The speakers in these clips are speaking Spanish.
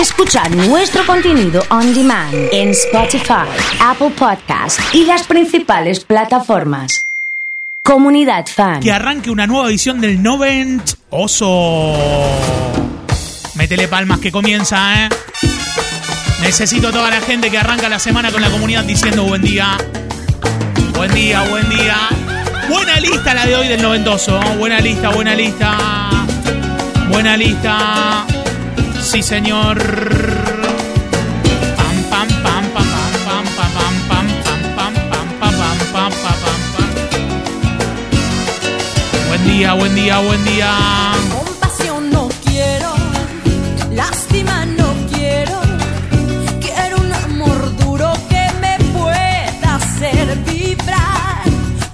escuchar nuestro contenido on demand en Spotify, Apple Podcast y las principales plataformas. Comunidad Fan. Que arranque una nueva edición del Novent Oso. Métele palmas que comienza, ¿eh? Necesito toda la gente que arranca la semana con la comunidad diciendo buen día. Buen día, buen día. Buena lista la de hoy del noventoso. Buena lista, buena lista. Buena lista. Sí, señor. Pam, pam, pam, pam, pam, pam, pam, pam, pam, pam, pam, pam, pam, pam. Buen día, buen día, buen día. Compasión no quiero, lástima no quiero. Quiero un amor duro que me pueda hacer vibrar.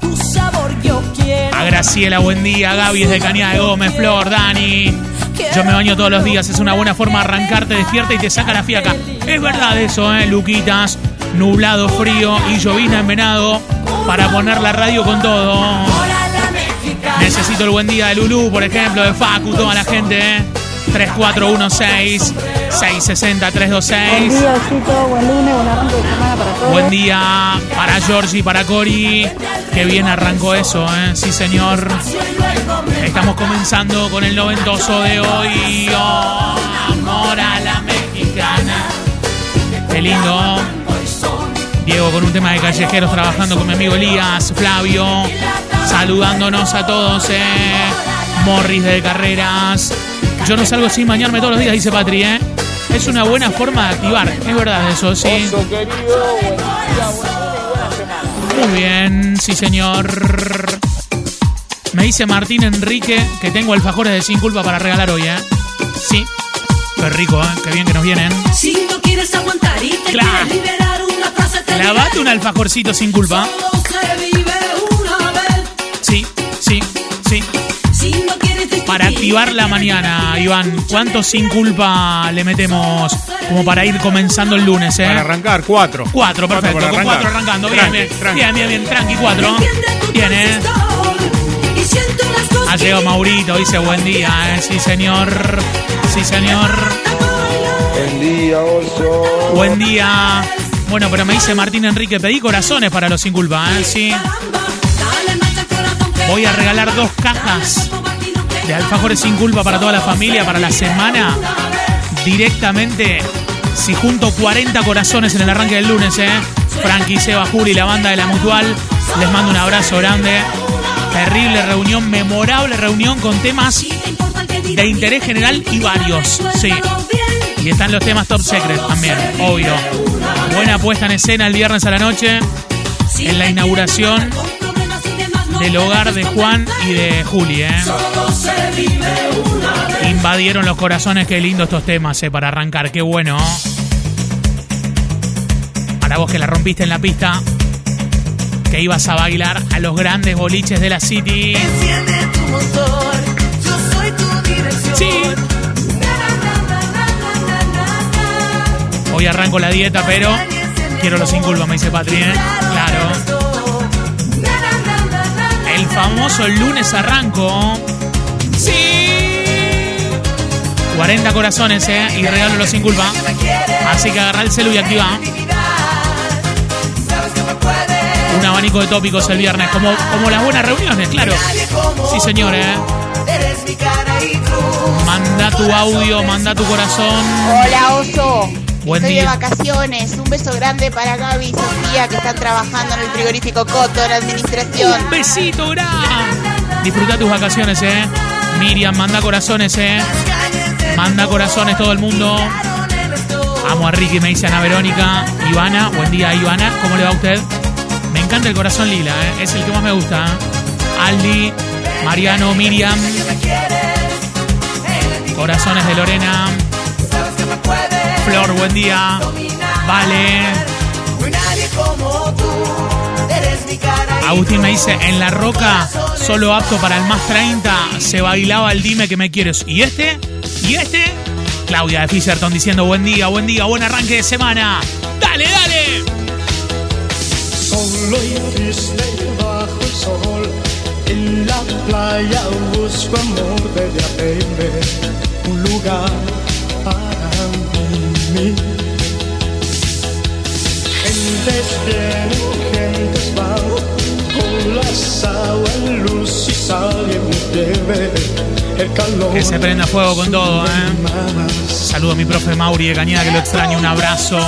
Tu sabor yo quiero. A Graciela, buen día. Gaby es de Cañada de Gómez, Flor, Dani. Yo me baño todos los días, es una buena forma de arrancarte despierta y te saca la fiaca. Es verdad eso, ¿eh? Luquitas, nublado, frío y llovina en venado para poner la radio con todo. Necesito el buen día de Lulú, por ejemplo, de Facu, toda la gente, ¿eh? 3416 660-326. Buen día, Osito. Buen lunes, buen arranque de semana para todos. Buen día para Georgie, para Cori. Qué bien arrancó eso, ¿eh? Sí, señor. Estamos comenzando con el noventoso de hoy. Amor a la mexicana. Qué lindo. Diego con un tema de callejeros trabajando con mi amigo Elías, Flavio, saludándonos a todos. ¿eh? Morris de Carreras, yo no salgo sin bañarme todos los días, dice Patri, ¿eh? Es una buena forma de activar, es verdad eso, sí. Muy bien, sí señor. Me dice Martín Enrique que tengo alfajores de sin culpa para regalar hoy, ¿eh? Sí. Qué rico, ¿eh? Qué bien que nos vienen. Si no quieres aguantar y te Claro. quieres liberar una frase te Lavate un alfajorcito sin culpa. Solo Para activar la mañana, Iván, ¿cuánto sin culpa le metemos como para ir comenzando el lunes, eh? Para arrancar, cuatro. Cuatro, perfecto. Con cuatro arrancando. Bien, Tranqui, bien. tranqui. Bien, bien, bien. Tranqui, cuatro. Bien, eh. Ha llegado Maurito, dice buen día, eh. Sí, señor. Sí, señor. Buen día, oso. Buen día. Bueno, pero me dice Martín Enrique, pedí corazones para los sin culpa, ¿eh? Sí. Voy a regalar dos cajas de alfajores sin culpa para toda la familia para la semana. Directamente, si junto 40 corazones en el arranque del lunes, ¿eh? Frankie, Seba, Juli, la banda de la Mutual, les mando un abrazo grande. Terrible reunión, memorable reunión con temas de interés general y varios, sí. Y están los temas Top Secret también, obvio. Buena puesta en escena el viernes a la noche en la inauguración del hogar de Juan y de Juli, ¿eh? Invadieron los corazones, qué lindo estos temas, ¿eh? Para arrancar, qué bueno. Para vos que la rompiste en la pista, que ibas a bailar a los grandes boliches de la City. Enciende tu motor, yo soy tu dirección. Sí. Hoy arranco la dieta, pero quiero los sin culpa, me dice Patri, ¿eh? Claro. El famoso lunes arranco. Sí. 40 corazones, ¿eh? Y regalo sin culpa. Así que agarra el celu y activa. Un abanico de tópicos el viernes, como, como las buenas reuniones, claro. Sí, señor, ¿eh? Manda tu audio, manda tu corazón. Hola, oso. Buen Estoy día. de vacaciones. Un beso grande para Gaby y Sofía que están trabajando en el frigorífico Coto, en la administración. Un besito, gran. Disfruta tus vacaciones, ¿eh? Miriam, manda corazones, ¿eh? Manda corazones todo el mundo. Amo a Ricky, me dice Ana Verónica. Ivana, buen día, Ivana. ¿Cómo le va a usted? Me encanta el corazón lila, ¿eh? Es el que más me gusta. ¿eh? Aldi, Mariano, Miriam. Corazones de Lorena. Flor, buen día. Vale. Agustín me dice, en La Roca, solo apto para el más 30, se bailaba el dime que me quieres. ¿Y este? ¿Y este? Claudia de Fisherton diciendo, buen día, buen día, buen arranque de semana. ¡Dale, dale! Solo bajo el sol, en la playa busco amor, un lugar mí. Gentes vienen, gentes van, con las aguas, luz y sal y en debe el calor. Que se prenda fuego con todo, ¿eh? Saludo a mi profe Mauri de Cañada, que lo extraño. Un abrazo.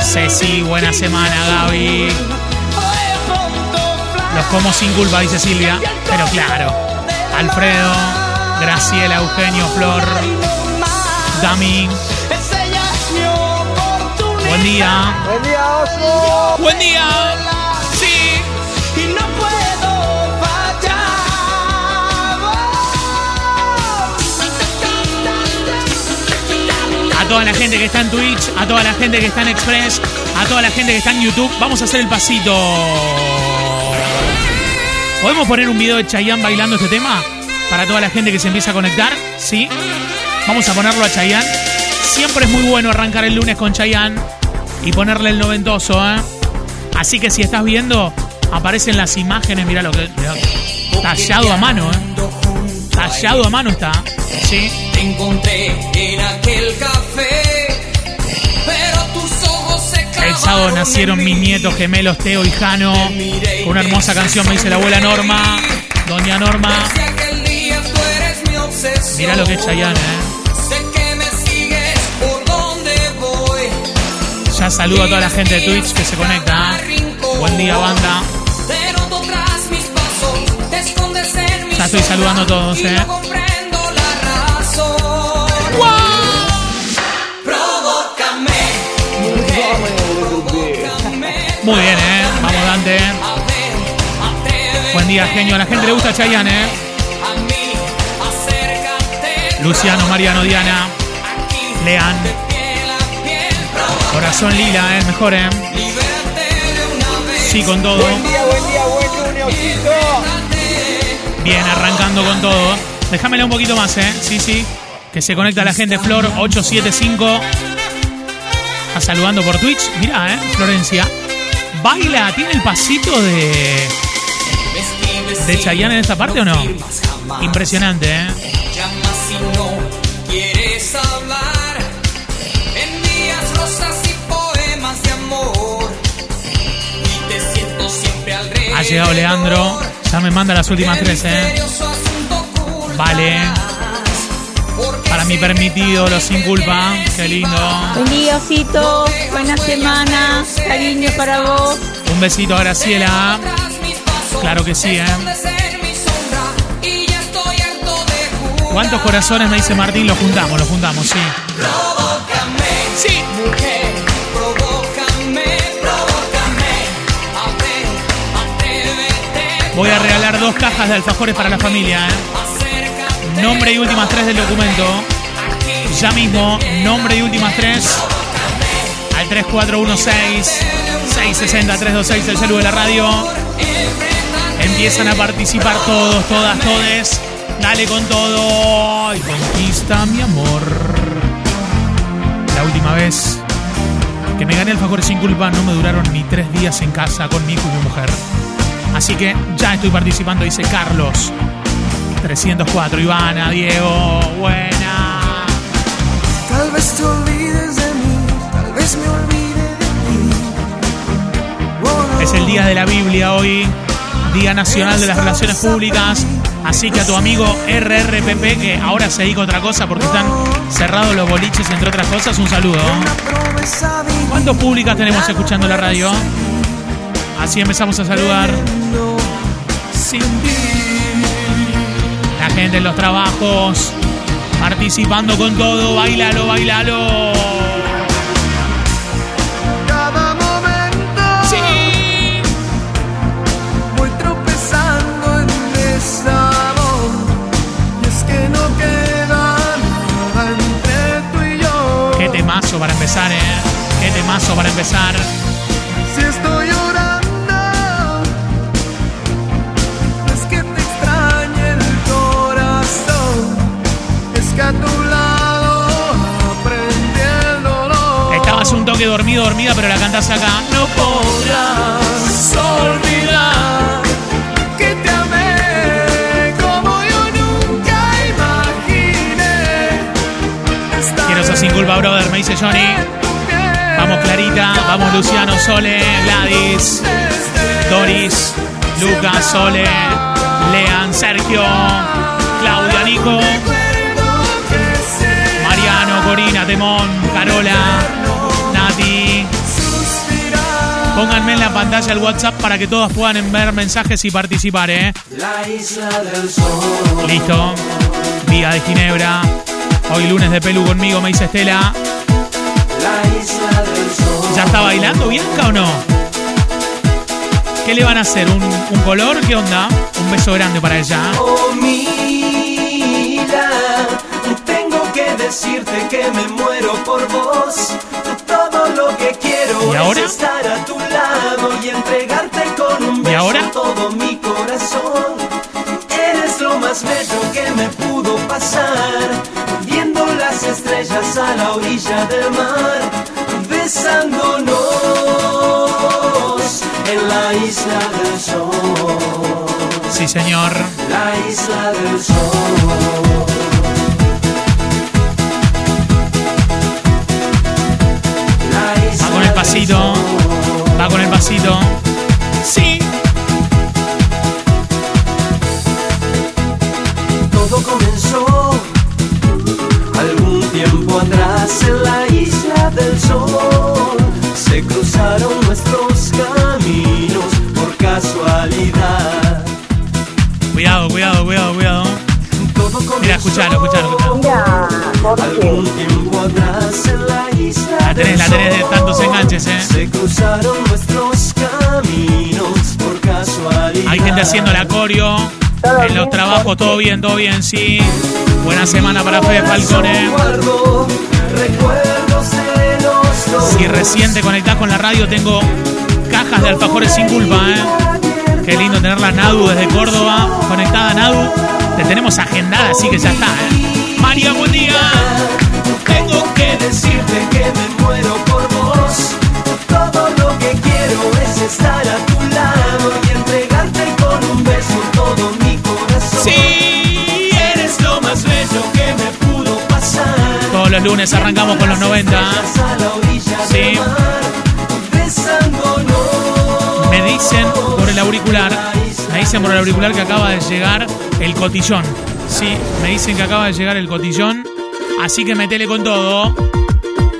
Ceci, buena semana, Gaby. Los como sin culpa, dice Silvia. Pero claro. Alfredo, Graciela, Eugenio, Flor, Dami. Buen día. Buen día, oso. Buen día. Sí. Y no puedo fallar. A toda la gente que está en Twitch, a toda la gente que está en Express, a toda la gente que está en YouTube, vamos a hacer el pasito. ¿Podemos poner un video de Chayanne bailando este tema? Para toda la gente que se empieza a conectar, ¿sí? Vamos a ponerlo a Chayanne. Siempre es muy bueno arrancar el lunes con Chayanne y ponerle el noventoso, ¿eh? Así que si estás viendo, aparecen las imágenes, mira lo que... mirá. tallado a mano, ¿eh? Tallado a mano está, ¿sí? Te encontré en aquel café, pero tus ojos se El sábado nacieron mis nietos gemelos Teo y Jano. Con una hermosa canción me dice la abuela Norma. Doña Norma. Desde aquel día tú eres mi obsesión. Mirá lo que es Chayanne, ¿eh? Saludo a toda la gente de Twitch que se conecta. Buen día, banda. Ya estoy saludando a todos, ¿eh? Muy bien, ¿eh? Vamos, Dante. Buen día, genio. A la gente le gusta Chayanne, ¿eh? Luciano, Mariano, Diana. Lean. Corazón lila, ¿eh? Mejor, ¿eh? Sí, con todo. Buen día, buen día, buen lunes. Bien, arrancando con todo. Déjamela un poquito más, ¿eh? Sí, sí. Que se conecta la gente. Flor 875. Está saludando por Twitch. Mirá, ¿eh? Florencia. Baila, tiene el pasito de, de Chayanne en esta parte o no? Impresionante, ¿eh? Llegado Leandro. Ya me manda las últimas tres, ¿eh? Vale. Para mí siempre permitido, los sin culpa. Qué lindo. Buen día, Osito. Buena semana. Cariño para vos. Un besito a Graciela. Claro que sí, ¿eh? mi. ¿Cuántos corazones me dice Martín? Lo juntamos, lo juntamos, sí. Voy a regalar dos cajas de alfajores para la familia, ¿eh? Nombre y últimas tres del documento. Ya mismo, nombre y últimas tres. Al 3416-660-326, el celu de la radio. Empiezan a participar todos, todas, todes. Dale con todo y conquista mi amor. La última vez que me gané alfajores sin culpa no me duraron ni tres días en casa con mi hijo y mi mujer. Así que ya estoy participando, dice Carlos. 304, Ivana, Diego, buena. Tal vez te olvides de mí, tal vez me olvide de ti. Oh, no. Es el día de la Biblia hoy, Día Nacional de las Relaciones Públicas. Así que a tu amigo RRPP, que ahora se dedica a otra cosa porque están cerrados los boliches, entre otras cosas, un saludo. ¿Cuántos públicas tenemos escuchando la radio? Así empezamos a saludar. La gente en los trabajos, participando con todo, bailalo, bailalo. Cada momento Sí. voy tropezando en desamor. Y es que no queda nada entre tú y yo. Qué temazo para empezar, eh. Qué temazo para empezar. Un toque dormido, dormida, pero la cantas acá. No podrás olvidar. que te amé como yo nunca imaginé. Quiero Bienvenidos a Sin Culpa Brother, me dice Johnny. Vamos Clarita, vamos Luciano, Sole, Gladys, Doris, Lucas, Sole, Lean, Sergio, Claudia, Nico, Mariano, Corina, Temón, Carola. Pónganme en la pantalla el WhatsApp para que todos puedan ver mensajes y participar, ¿eh? Listo. Día de Ginebra. Hoy lunes de pelu conmigo, me dice Estela. ¿Ya está bailando Bianca o no? ¿Qué le van a hacer? ¿Un, color? ¿Qué onda? Un beso grande para ella. Oh, mira, tengo que decirte que me muero por vos. Todo lo que ¿Y ahora? es estar a tu lado y entregarte con un ¿Y beso ahora? todo mi corazón. Eres lo más bello que me pudo pasar. Viendo las estrellas a la orilla del mar, besándonos en la isla del sol. Sí, señor. La isla del sol. Pasito. Va con el pasito. Sí. Todo comenzó algún tiempo atrás en la isla del sol. Se cruzaron nuestros caminos por casualidad. Cuidado, cuidado, cuidado, cuidado. Mira, escuchalo, escuchalo, escuchalo. algún tiempo atrás en la isla La tenés, la tenés de sol. ¿Eh? Se cruzaron nuestros caminos por casualidad. Hay gente haciendo la coreo. En los trabajos, todo bien, todo bien, sí. Buena semana para Fede Falcone. Si recién te conectás con la radio, tengo cajas de alfajores sin culpa, ¿eh? Qué lindo tener la Nadu desde Córdoba. Conectada Nadu. Te tenemos agendada, así que ya está, ¿eh? María, buen día. Tengo que decirte que me muero estar a tu lado y entregarte con un beso todo mi corazón. Sí. Eres lo más bello que me pudo pasar. Todos los lunes arrancamos con los 90. A la orilla Sí. del mar, besándonos. Me dicen por el auricular, me dicen por el auricular que acaba de llegar el cotillón. Sí, me dicen que acaba de llegar el cotillón. Así que metele con todo.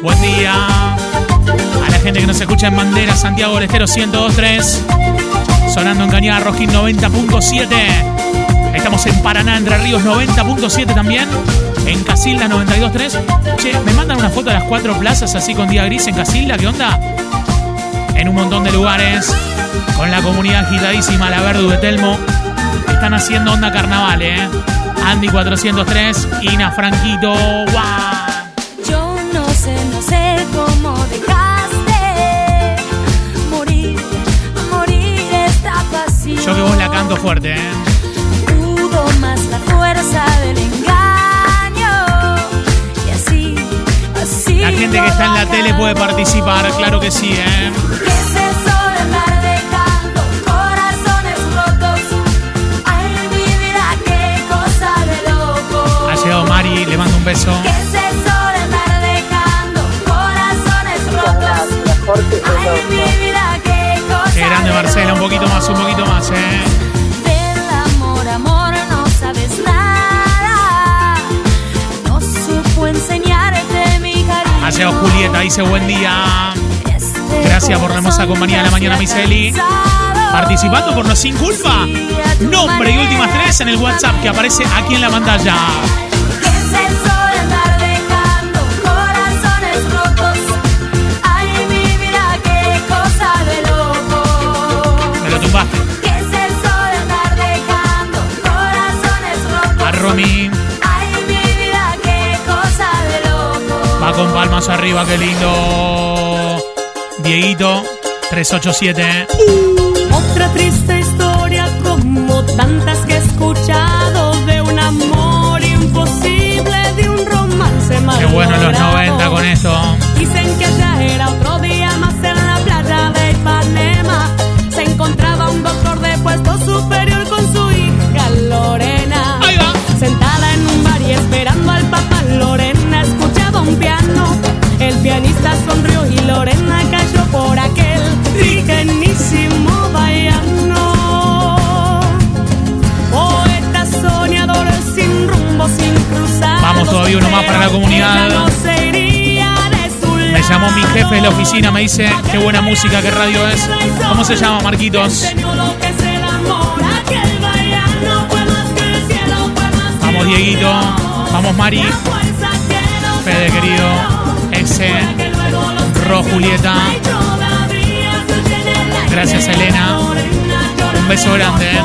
Buen día. Gente que nos escucha en Bandera, Santiago del Estero 1023. Sonando en Cañada Rojín 90.7. Estamos en Paraná, Entre Ríos 90.7 también. En Casilda 92.3. Che, me mandan una foto de las cuatro plazas así con día gris en Casilda. ¿Qué onda? en un montón de lugares, con la comunidad agitadísima, la Verdu de Telmo. Están haciendo onda carnaval, ¿eh? Andy 403, Ina Franquito, ¡guau! Yo que vos la canto fuerte, ¿eh? Pudo más la fuerza del engaño. Y así, así. La gente que está en la tele puede participar, claro que sí, ¿eh? Ha llegado Mari, le mando un beso. Grande de Marcela, un poquito más, un poquito más, ¿eh? Del amor, amor, no sabes nada. No supo enseñarte mi cariño. Ha llegado Julieta, dice buen día. Este Gracias por la hermosa compañía de la mañana, Miseli. Participando por los sin culpa. Nombre y últimas tres en el WhatsApp que aparece aquí en la pantalla. Con palmas arriba, qué lindo. Dieguito, 387. Otra triste historia oficina, me dice, qué buena música, qué radio es. ¿Cómo se llama, Marquitos? Vamos, Dieguito. Vamos, Mari. Fede, querido. Ese. Ro, Julieta. Gracias, Elena. Un beso grande, eh.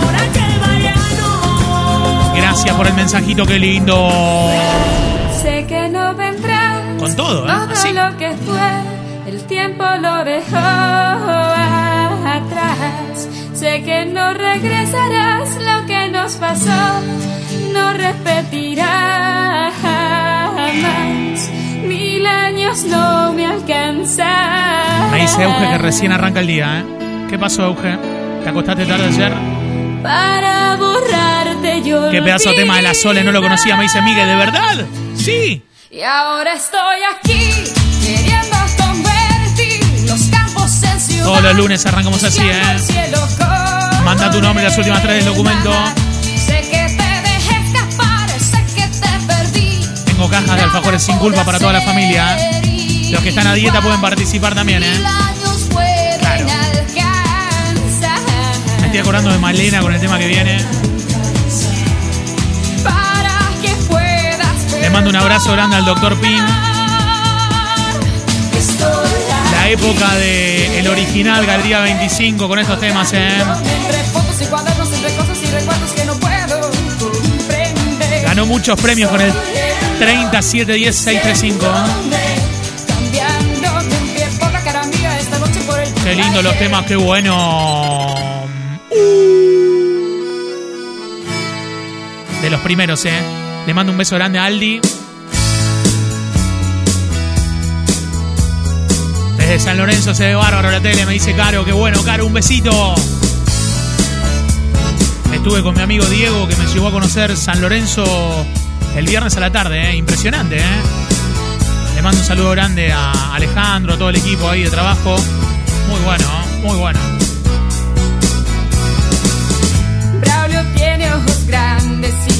Gracias por el mensajito, qué lindo. Sé que no vendrás. Con todo, ¿eh? Así. lo que fue, el tiempo lo dejó atrás. Sé que no regresarás lo que nos pasó, no repetirá jamás. Mil años no me alcanzan. Me dice Euge que recién arranca el día, ¿eh? ¿Qué pasó, Euge? ¿Te acostaste tarde ayer? Para borrarte yo Qué pedazo de tema de la Sole, no lo conocía. Me dice Miguel, ¿de verdad? Sí. Y ahora estoy aquí, Todos los lunes arrancamos así, ¿eh? Manda tu nombre las últimas tres del documento. Tengo cajas de alfajores sin culpa para toda la familia. Los que están a dieta pueden participar también, ¿eh? Claro. Me estoy acordando de Malena con el tema que viene. Le mando un abrazo grande al doctor Pin. La época de el original Galería 25 con estos temas, ¿eh? Ganó muchos premios con el 30 7 10 6 3 5. Cambiando de un pie por la cara mía esta noche por el Qué lindo los temas, qué bueno. De los primeros, ¿eh? Le mando un beso grande a Aldi. San Lorenzo se ve bárbaro la tele, me dice Caro, qué bueno, Caro, un besito. Estuve con mi amigo Diego que me llevó a conocer San Lorenzo el viernes a la tarde, ¿eh? impresionante, ¿eh? Le mando un saludo grande a Alejandro, a todo el equipo ahí de trabajo. Muy bueno, ¿eh? muy bueno. Braulio tiene ojos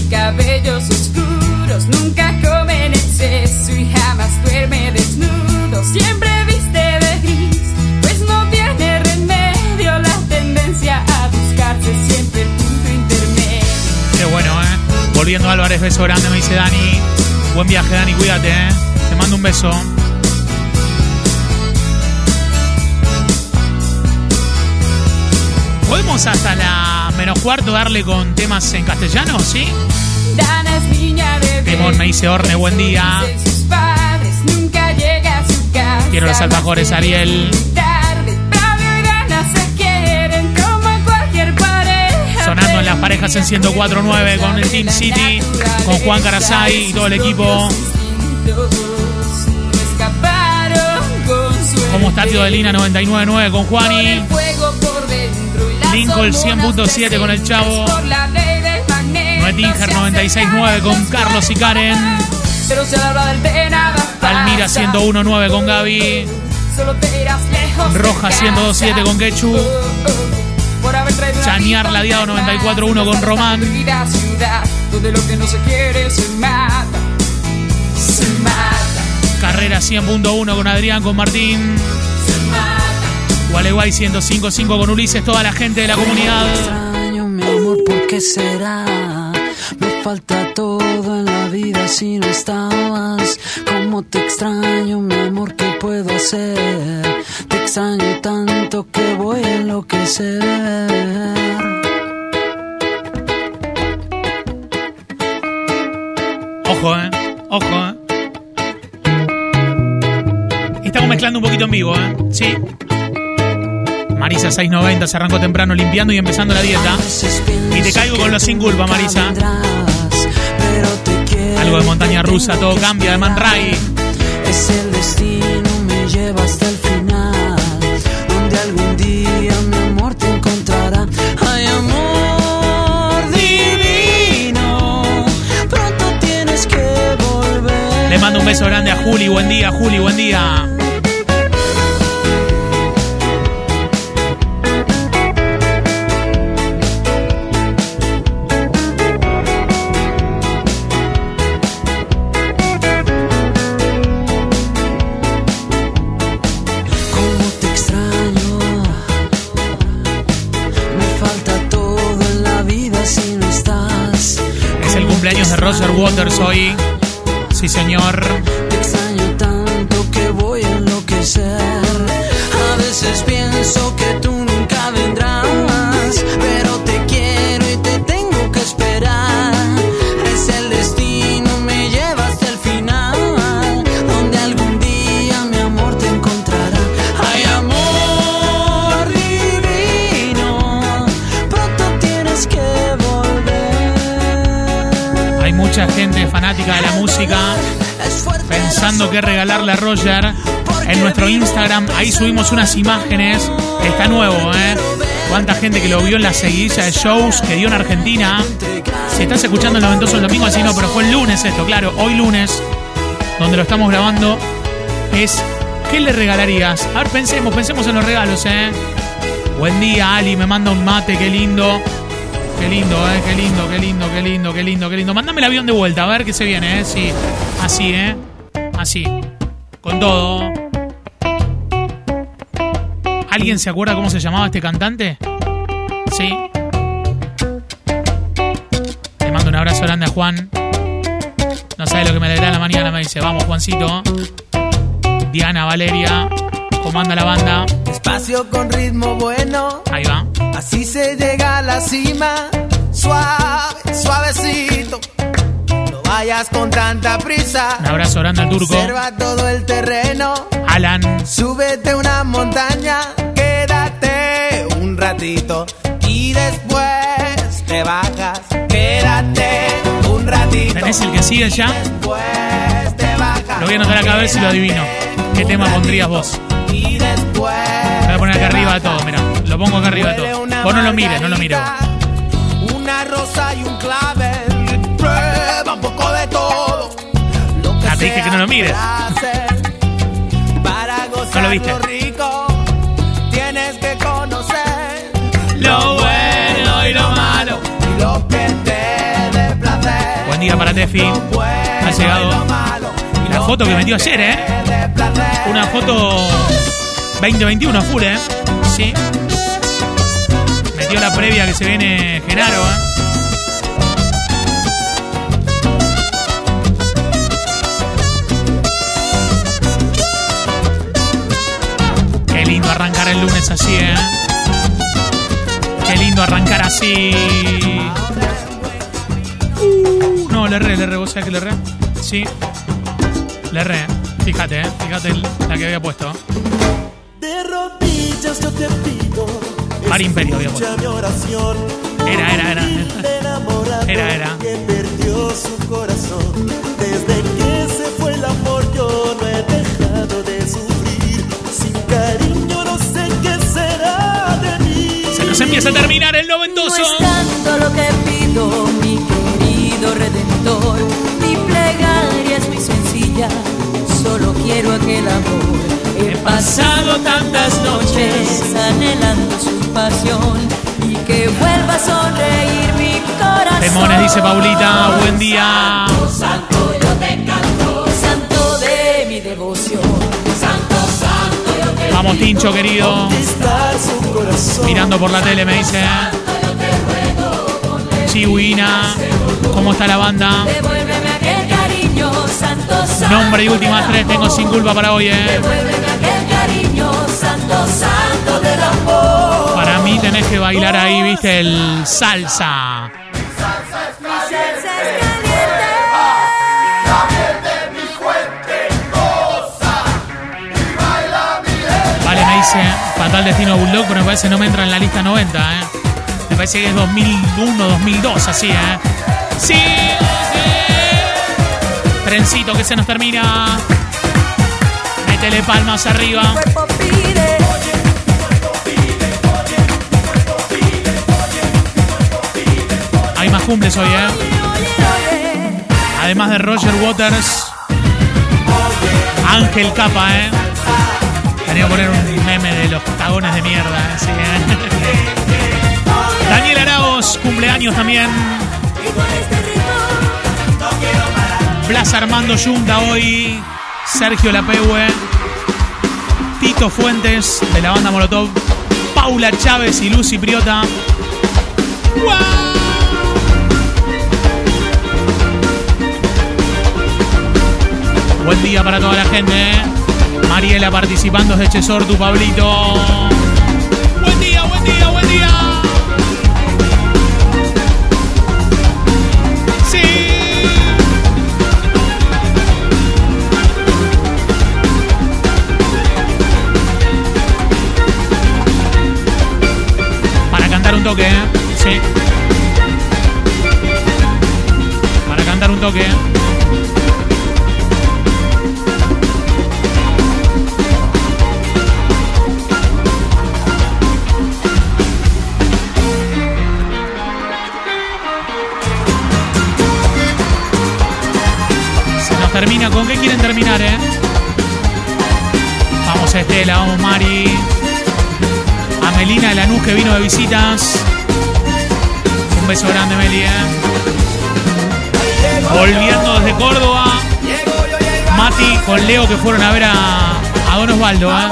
cabellos oscuros. Nunca come en exceso y jamás duerme desnudo. Siempre viste de gris, pues no tiene remedio. La tendencia a buscarse siempre el punto intermedio. Qué bueno, ¿eh? Volviendo Álvarez, beso grande, me dice Dani. Buen viaje, Dani, cuídate, ¿eh? Te mando un beso. ¿Podemos hasta la menos cuarto darle con temas en castellano, sí? Dana es niña me dice Orne, buen día. Sus. Quiero los alfajores, Ariel. Como. Sonando en las parejas en 104.9 con el Team City, con Juan Carasay y todo el equipo. ¿Cómo está Tío de Lina 99.9 con Juani? Lincoln 100.7 con el Chavo. Noetinger 96.9 con Carlos y Karen. Pasa. 101.9 con Gaby. Roja casa. 102.7 con Quechu. Ladeado muy 94.1 con Román. Carrera 100.1 con Adrián, con Martín. Gualeguay 105.5 con Ulises, toda la gente de la comunidad. extraño, mi amor, ¿por qué será? Me falta todo en la vida si no estabas. ¿Cómo te extraño, mi amor? ¿Qué puedo hacer? Te extraño tanto que voy a enloquecer. Ojo, eh. Ojo, eh. Estamos mezclando un poquito en vivo, eh. Sí. Marisa 690 se arrancó temprano limpiando y empezando la dieta. Y te caigo con los sin culpa, Marisa. Algo de montaña rusa, todo cambia de Man Ray. Le mando un beso grande a Juli. Buen día, Juli, buen día. Roger Waters hoy. Sí, señor. Qué regalarle a Roger. En nuestro Instagram, ahí subimos unas imágenes. Está nuevo, ¿eh? Cuánta gente que lo vio en la seguidilla de shows que dio en Argentina. Si estás escuchando el noventoso el domingo, así no, pero fue el lunes esto, claro, hoy lunes, donde lo estamos grabando, es ¿qué le regalarías? A ver, pensemos, pensemos en los regalos, ¿eh? Buen día, Ali, me manda un mate, qué lindo. Qué lindo, eh, qué lindo, qué lindo, qué lindo, qué lindo, qué lindo. Mándame el avión de vuelta, a ver qué se viene, eh. Sí, así, eh. Así. Con todo. ¿Alguien se acuerda cómo se llamaba este cantante? Sí. Le mando un abrazo grande a Juan. No sabe lo que me alegra la mañana, me dice, vamos, Juancito. Diana, Valeria, ¿cómo anda la banda? Espacio con ritmo bueno, Ahí va. así se llega a la cima. Suave, suavecito. Vayas con tanta prisa. Un abrazo grande al turco. Observa todo el terreno. Alan. Súbete una montaña, quédate un ratito y después te bajas. Quédate un ratito. ¿Tenés el que sigue ya? Después te bajas. Lo voy a anotar acá a ver si lo adivino. ¿Qué tema pondrías vos? Y después. Voy a poner acá arriba de todo, mira. Lo pongo acá arriba de todo. Vos no lo mires, no lo mires. Una rosa y un clavel. Dije que no lo mires. No lo viste. rico, tienes que conocer Lo bueno y lo malo. y lo que te dé placer. Buen día para Tefi. Ha llegado. La foto que metió ayer, ¿eh? Una foto 2021 full, ¿eh? Sí. Metió la previa que se viene Genaro, ¿eh? Arrancar el lunes así, ¿eh? Qué lindo arrancar así. Uh, no, le erré, le erré. ¿Vos sabés que le erré? Sí. Le erré. Fíjate, ¿eh? Fíjate la que había puesto. De rodillas yo te pido. Mar Imperio había puesto. Era, era, era. Era, era. Que perdió su a terminar el No noventoso. es tanto lo que pido, mi querido redentor. Mi plegaria es muy sencilla, solo quiero aquel amor. He pasado tantas noches anhelando su pasión y que vuelva a sonreír mi corazón. Demones, dice Paulita. Buen día. Santo, yo te canto, santo de mi devoción. Santo, santo, yo te Vamos, Tincho, querido. Mirando por la tele, me dice. Chihuina. ¿Cómo está la banda? Nombre y últimas tres tengo sin culpa para hoy, ¿eh? Para mí tenés que bailar ahí, viste, el salsa. Fatal Destino Bulldog, pero me parece que no me entra en la lista 90, ¿eh? Me parece que es 2001, 2002, así, ¿eh? ¡Sí! Trencito que se nos termina. Métele palmas arriba. Hay más cumples hoy, ¿eh? Además de Roger Waters, Ángel Capa, ¿eh? Que poner un meme de los tagones de mierda, así, ¿eh? Daniel Araos, cumpleaños también. Blas Armando Yunta hoy. Sergio Lapegue. Tito Fuentes, de la banda Molotov. Paula Chávez y Lucy Priota. ¡Guau! Buen día para toda la gente. ¿eh? Mariela participando desde Chesor, tu Pablito. Buen día, buen día, buen día. Sí. Para cantar un toque, ¿eh? Sí. Para cantar un toque. ¿eh? Estela, vamos Mari. A Melina de Lanús que vino de visitas. Un beso grande, Meli, eh. Volviendo desde Córdoba. Mati con Leo que fueron a ver a, a Don Osvaldo, eh.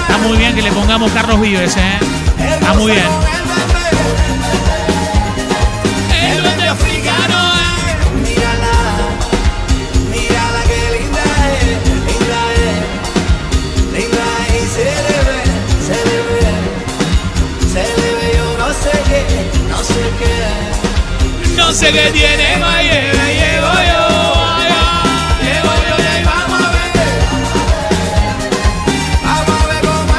Está muy bien que le pongamos Carlos Vives, eh. Está muy bien. No sé qué. Tiene, ma, llego, llego yo. Llego yo y ahí vamos a ver, vamos a ver cómo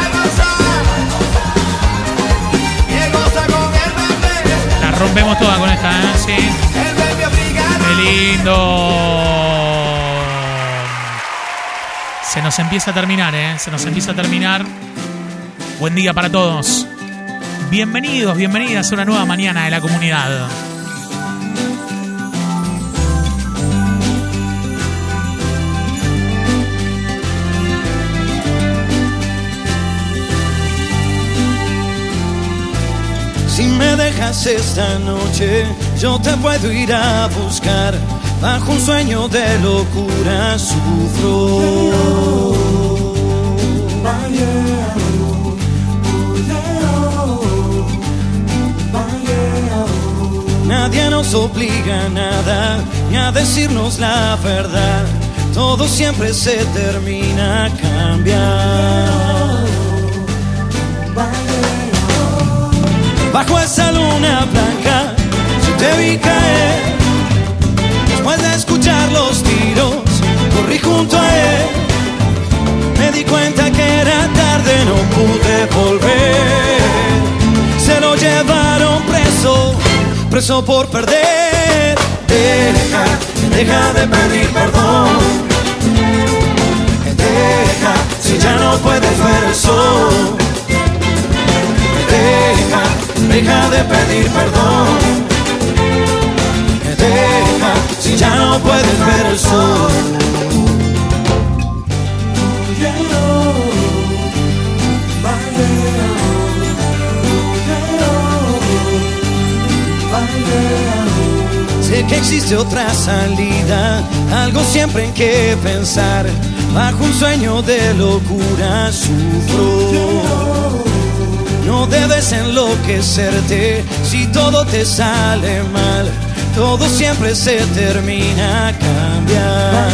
y goza con el bebé, La rompemos toda con esta, ¿eh? Sí. el bebé africano. Qué lindo. Se nos empieza a terminar, ¿eh? Se nos empieza a terminar. Buen día para todos. Bienvenidos, bienvenidas a una nueva mañana de la comunidad. Si me dejas esta noche, yo te puedo ir a buscar. Bajo un sueño de locura sufro. Nadie nos obliga a nada, ni a decirnos la verdad. Todo siempre se termina cambiando. Bajo esa luna blanca, yo te vi caer. Después de escuchar los tiros, corrí junto a él. Me di cuenta que era tarde, no pude volver. Preso por perder. Deja, deja de pedir perdón. Deja, si ya no puedes ver el sol. Deja, deja de pedir perdón. Deja, si ya no puedes ver el sol. Sé que existe otra salida, algo siempre en que pensar. Bajo un sueño de locura sufro. No debes enloquecerte si todo te sale mal. Todo siempre se termina a cambiar.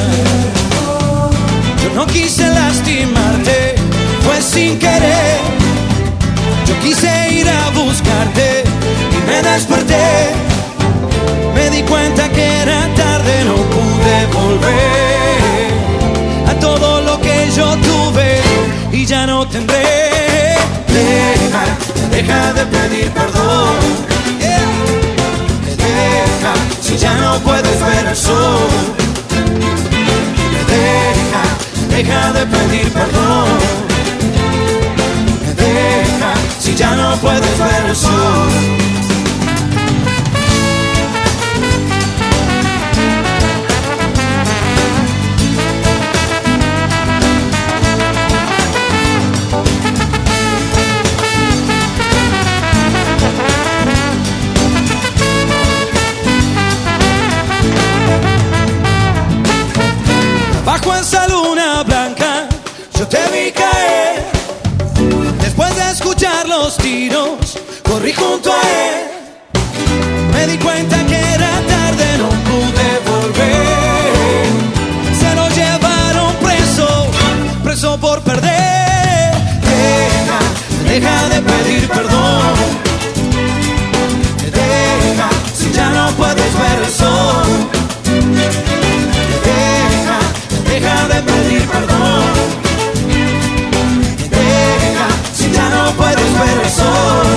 Yo no quise lastimarte, fue sin querer. Yo quise ya no tendré. Deja, deja de pedir perdón. Deja, si ya no puedes ver el sol. Deja, deja de pedir perdón. Deja, si ya no puedes ver el sol. vi. Después de escuchar los tiros, corrí junto a él. Me di cuenta que era tarde, no pude volver. Se lo llevaron preso, preso por perder. Deja, deja de pedir perdón. No